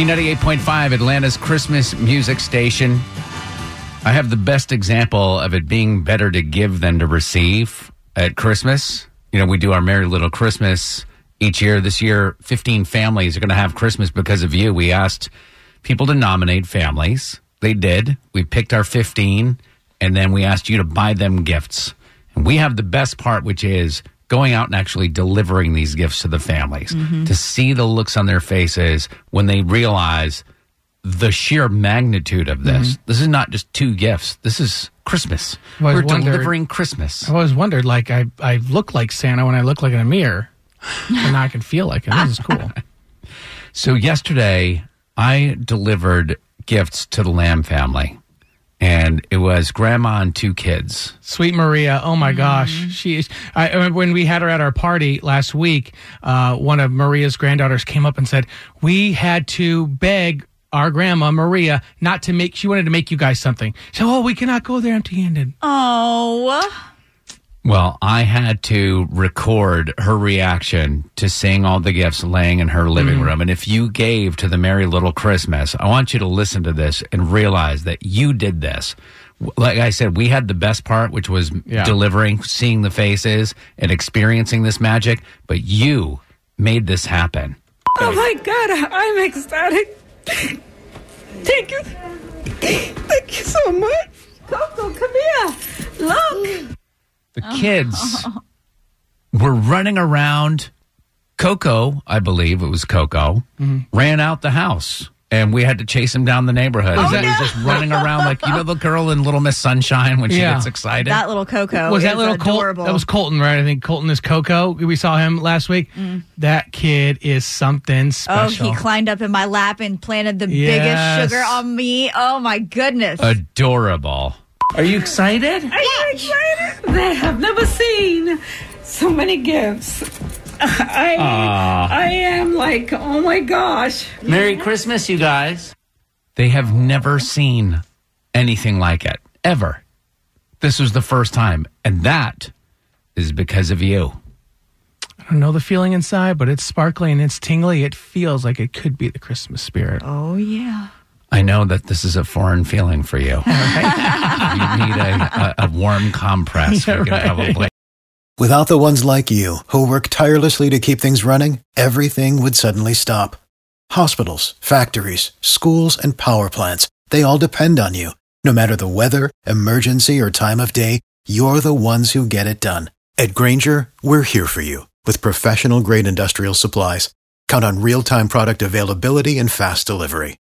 B98.5, Atlanta's Christmas music station. I have the best example of it being better to give than to receive at Christmas. You know, we do our Merry Little Christmas each year. This year, 15 families are going to have Christmas because of you. We asked people to nominate families. They did. We picked our 15, and then we asked you to buy them gifts. And we have the best part, which is going out and actually delivering these gifts to the families mm-hmm. to see the looks on their faces when they realize the sheer magnitude of this. Mm-hmm. This is not just two gifts. This is Christmas. We're wondered- delivering Christmas. I've always wondered, like, I, I look like Santa when I look like in a mirror. and now I can feel like it. This is cool. So yesterday, I delivered gifts to the Lamb family, and it was grandma and two kids. Sweet Maria, oh my gosh, she is. I I remember when we had her at our party last week. Uh, one of Maria's granddaughters came up and said we had to beg our grandma Maria not to make. She wanted to make you guys something. So, "Oh, we cannot go there empty-handed." Oh, Well, I had to record her reaction to seeing all the gifts laying in her living mm-hmm. room. And if you gave to the Merry Little Christmas, I want you to listen to this and realize that you did this. Like I said, we had the best part, which was Yeah. delivering, seeing the faces, and experiencing this magic. But you made this happen. Oh my God, I'm ecstatic. Thank you. Thank you so much. Coco, come here. Look. The kids were running around. Coco, I believe it was Coco, mm-hmm. ran out the house. And we had to chase him down the neighborhood. Was he was just running around like you know the girl in Little Miss Sunshine when she Yeah. gets excited. that little Coco was that is little adorable. Colton? That was Colton, right? I think Colton is Coco. We saw him last week. Mm. That kid is something oh, special. Oh, special. he climbed up in my lap and planted the Yes. biggest sugar on me. Oh my goodness. Adorable. Are you excited? Are you excited? They have never seen so many gifts. I I am like, oh my gosh. Merry Christmas, you guys. They have never seen anything like it ever. This was the first time, and that is because of you. I don't know the feeling inside, but it's sparkly and it's tingly. It feels like it could be the Christmas spirit. oh yeah. I know that this is a foreign feeling for you. you need a, a, a warm compress. we can probably Without the ones like you, who work tirelessly to keep things running, everything would suddenly stop. Hospitals, factories, schools, and power plants, they all depend on you. No matter the weather, emergency, or time of day, you're the ones who get it done. At Grainger, we're here for you with professional grade industrial supplies. Count on real time product availability and fast delivery.